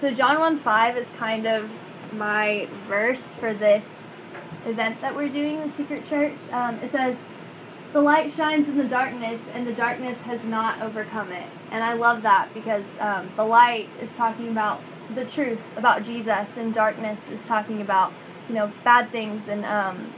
so John 1 5 is kind of my verse for this event that we're doing, the Secret Church. Um, it says, The light shines in the darkness, and the darkness has not overcome it. And I love that because um, the light is talking about the truth about Jesus, and darkness is talking about, you know, bad things and um,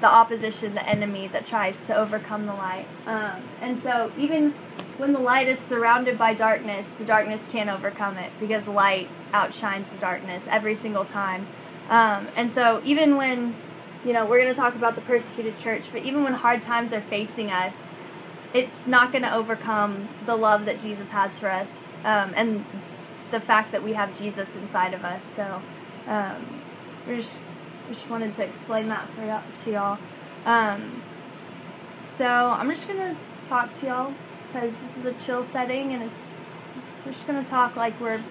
the opposition, the enemy that tries to overcome the light. Um, and so, even when the light is surrounded by darkness, the darkness can't overcome it because light outshines the darkness every single time. Um, and so, even when, you know, we're going to talk about the persecuted church, but even when hard times are facing us, it's not going to overcome the love that Jesus has for us um, and the fact that we have Jesus inside of us. So, um, we just, just wanted to explain that for y'all, to y'all. Um, so, I'm just to talk to y'all because this is a chill setting and it's we're just gonna talk like we're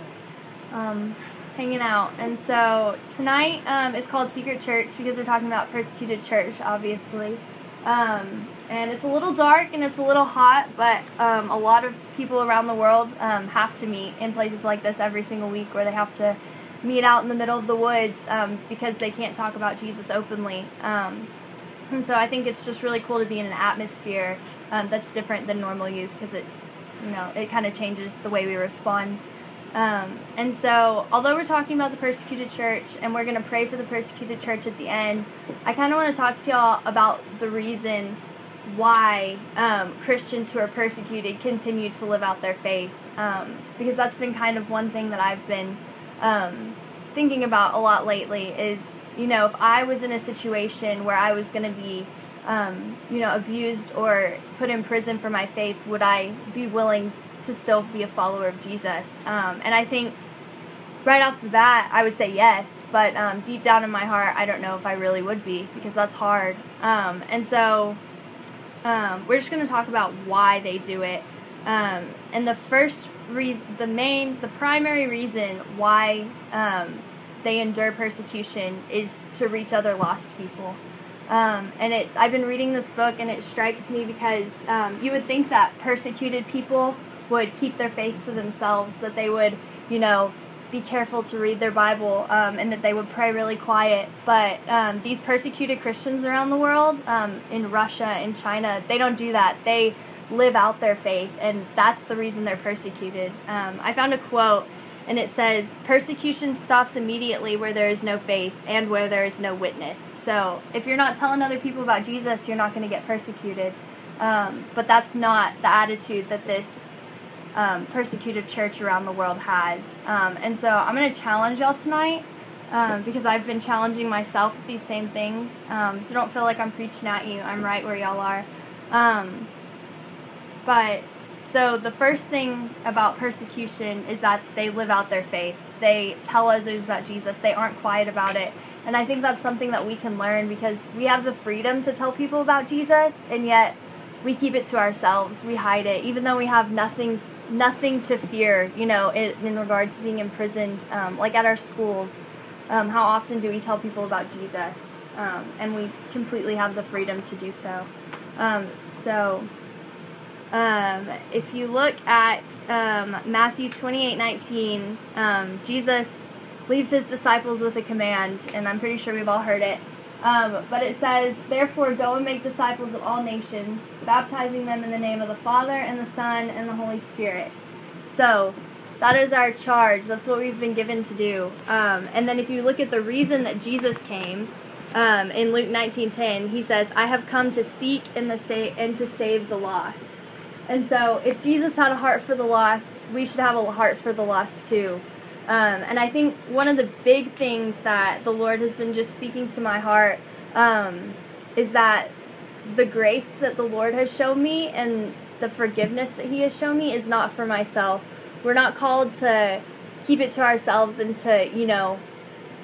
um, hanging out. And so tonight um, is called Secret Church because we're talking about persecuted church, obviously. Um, and it's a little dark and it's a little hot, but um, a lot of people around the world um, have to meet in places like this every single week where they have to meet out in the middle of the woods um, because they can't talk about Jesus openly. Um, and so I think it's just really cool to be in an atmosphere um, that's different than normal youth because it, you know, it kind of changes the way we respond. Um, and so, although we're talking about the persecuted church and we're going to pray for the persecuted church at the end, I kind of want to talk to y'all about the reason why um, Christians who are persecuted continue to live out their faith. Um, because that's been kind of one thing that I've been um, thinking about a lot lately is, you know, if I was in a situation where I was going to be um, you know, abused or put in prison for my faith, would I be willing to still be a follower of Jesus? Um, and I think right off the bat, I would say yes, but um, deep down in my heart, I don't know if I really would be because that's hard. Um, and so um, we're just going to talk about why they do it. Um, and the first reason, the main, the primary reason why they endure persecution is to reach other lost people. Um, and it, I've been reading this book, and it strikes me because um, you would think that persecuted people would keep their faith to themselves, that they would, you know, be careful to read their Bible, um, and that they would pray really quiet. But um, these persecuted Christians around the world, um, in Russia, in China, they don't do that. They live out their faith, and that's the reason they're persecuted. Um, I found a quote and it says persecution stops immediately where there is no faith and where there is no witness. So if you're not telling other people about jesus you're not going to get persecuted. Um, but that's not the attitude that this um, persecuted church around the world has. Um, and so i'm going to challenge y'all tonight um, because i've been challenging myself with these same things. Um, so don't feel like i'm preaching at you. I'm right where y'all are but so, the first thing about persecution is that they live out their faith. They tell others about Jesus, they aren't quiet about it. And I think that's something that we can learn because we have the freedom to tell people about Jesus, and yet we keep it to ourselves. We hide it, even though we have nothing nothing to fear, you know, in, in regard to being imprisoned, um, like at our schools. Um, how often do we tell people about Jesus? Um, and we completely have the freedom to do so. Um, so, um, if you look at um, Matthew 28 19, um, Jesus leaves his disciples with a command, and I'm pretty sure we've all heard it. Um, but it says, Therefore, go and make disciples of all nations, baptizing them in the name of the Father, and the Son, and the Holy Spirit. So, that is our charge. That's what we've been given to do. Um, and then, if you look at the reason that Jesus came, um, in Luke 19:10, he says, "I have come to seek and, the sa- and to save the lost." And so, if Jesus had a heart for the lost, we should have a heart for the lost too. Um, and I think one of the big things that the Lord has been just speaking to my heart um, is that the grace that the Lord has shown me and the forgiveness that He has shown me is not for myself. We're not called to keep it to ourselves and to, you know,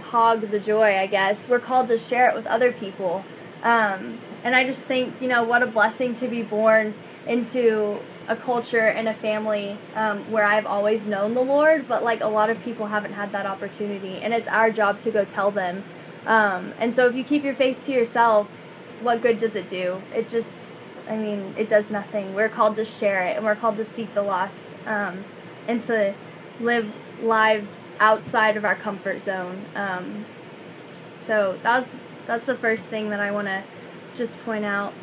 hog the joy, I guess. We're called to share it with other people. Um, and I just think, you know, what a blessing to be born into a culture and a family um, where I've always known the Lord, but like a lot of people haven't had that opportunity, and it's our job to go tell them. Um, and so if you keep your faith to yourself, what good does it do? It just, I mean, it does nothing. We're called to share it, and we're called to seek the lost, um, and to live lives outside of our comfort zone. Um, so that's that's the first thing that I want to just point out.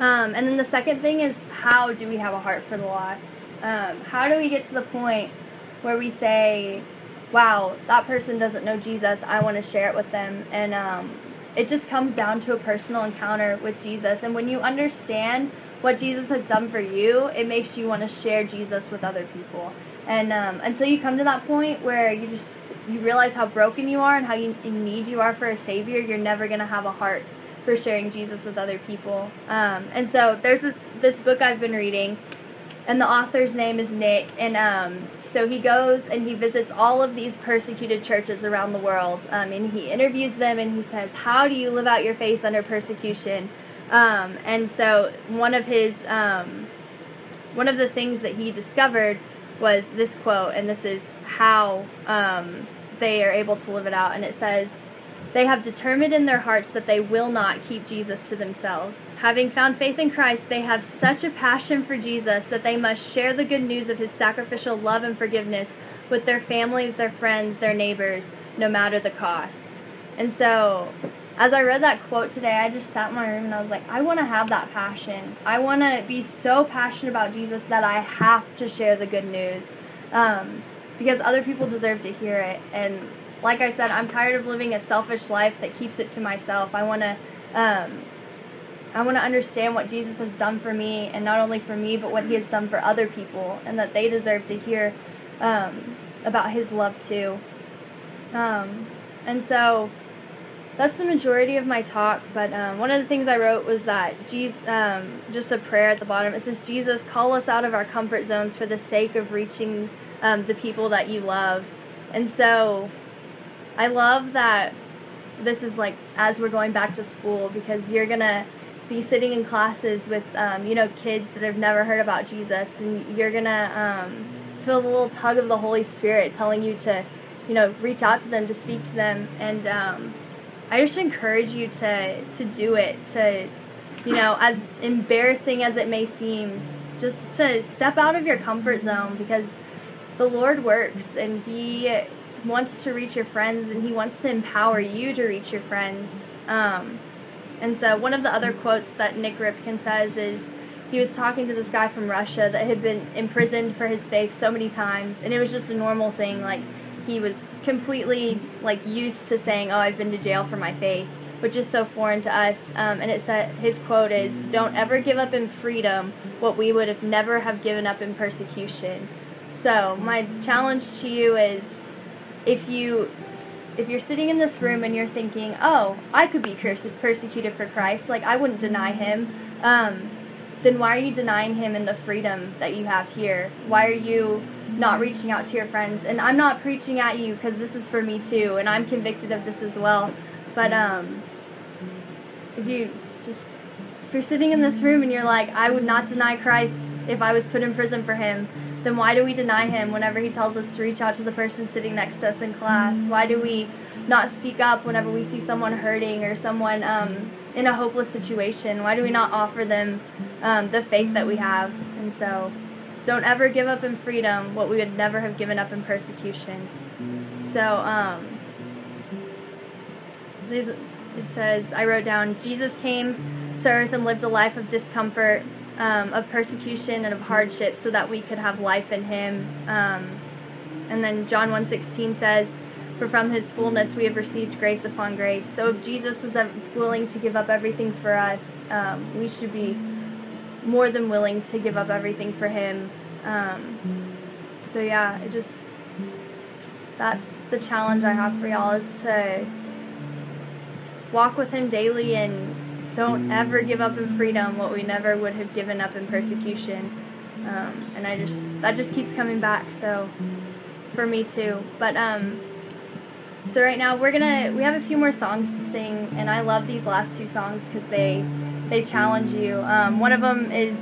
Um, and then the second thing is how do we have a heart for the lost? Um, how do we get to the point where we say, "Wow, that person doesn't know Jesus. I want to share it with them." And um, it just comes down to a personal encounter with Jesus. And when you understand what Jesus has done for you, it makes you want to share Jesus with other people. And um, until you come to that point where you just you realize how broken you are and how you, in need you are for a savior, you're never gonna have a heart for sharing Jesus with other people. Um, and so there's this this book I've been reading, and the author's name is Nik. And um, so he goes and he visits all of these persecuted churches around the world, um, and he interviews them and he says, "How do you live out your faith under persecution?" Um, and so one of his um, one of the things that he discovered was this quote, and this is how um, they are able to live it out. And it says, They have determined in their hearts that they will not keep Jesus to themselves. Having found faith in Christ, they have such a passion for Jesus that they must share the good news of his sacrificial love and forgiveness with their families, their friends, their neighbors, no matter the cost. And so as I read that quote today, I just sat in my room and I was like, I want to have that passion. I want to be so passionate about Jesus that I have to share the good news um, because other people deserve to hear it. And like I said, I'm tired of living a selfish life that keeps it to myself. I want to. Um, I want to understand what Jesus has done for me, and not only for me, but what He has done for other people, and that they deserve to hear um, about His love too. Um, and so, that's the majority of my talk. But um, one of the things I wrote was that Jesus, um, just a prayer at the bottom. It says, "Jesus, call us out of our comfort zones for the sake of reaching um, the people that you love." And so, I love that this is like as we're going back to school because you're gonna be sitting in classes with um, you know kids that have never heard about Jesus, and you're gonna um, feel the little tug of the Holy Spirit telling you to, you know, reach out to them, to speak to them, and um, I just encourage you to to do it. To you know, as embarrassing as it may seem, just to step out of your comfort zone because the Lord works and He wants to reach your friends and He wants to empower you to reach your friends. Um, and so, one of the other quotes that Nik Ripken says is he was talking to this guy from Russia that had been imprisoned for his faith so many times, and it was just a normal thing. Like, he was completely like used to saying, "Oh, I've been to jail for my faith," which is so foreign to us. Um, and it said his quote is, "Don't ever give up in freedom what we would have never have given up in persecution." So my challenge to you is, if you if you're sitting in this room and you're thinking, "Oh, I could be persecuted for Christ," like I wouldn't deny him. Um, then why are you denying him in the freedom that you have here? Why are you not reaching out to your friends? And I'm not preaching at you because this is for me too, and I'm convicted of this as well. But um, if you just if you're sitting in this room and you're like, I would not deny Christ if I was put in prison for him, then why do we deny him whenever he tells us to reach out to the person sitting next to us in class? Why do we not speak up whenever we see someone hurting or someone um, in a hopeless situation? Why do we not offer them um, the faith that we have? And so, don't ever give up in freedom what we would never have given up in persecution. So, um, it says, I wrote down, Jesus came to earth and lived a life of discomfort, um, of persecution, and of hardship so that we could have life in him. Um, and then John 1.16 says, for from his fullness we have received grace upon grace. So if Jesus was willing to give up everything for us, um, we should be more than willing to give up everything for him. Um, so yeah, it just that's the challenge I have for y'all is to walk with him daily and don't ever give up in freedom what we never would have given up in persecution. Um, and I just that just keeps coming back. So for me too, but um so right now we're gonna we have a few more songs to sing, and I love these last two songs because they they challenge you. Um, one of them is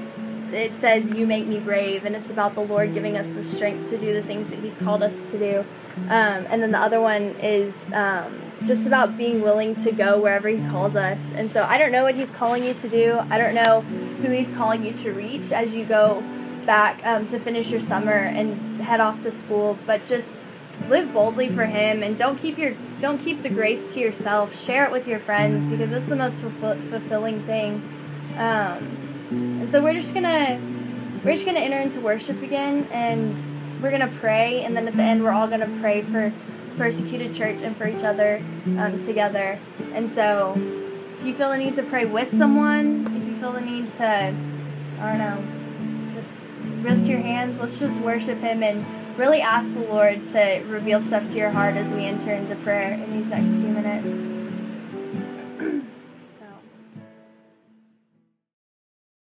it says "You make me brave," and it's about the Lord giving us the strength to do the things that He's called us to do. Um, and then the other one is um, just about being willing to go wherever He calls us. And so I don't know what He's calling you to do. I don't know who He's calling you to reach as you go back um, to finish your summer and head off to school, but just live boldly for Him and don't keep your don't keep the grace to yourself. Share it with your friends because it's the most fulfill, fulfilling thing. Um, and so we're just gonna we're just gonna enter into worship again, and we're gonna pray, and then at the end we're all gonna pray for persecuted church and for each other um, together. And so, if you feel the need to pray with someone, if you feel the need to, I don't know, just lift your hands. Let's just worship Him and really ask the Lord to reveal stuff to your heart as we enter into prayer in these next few minutes.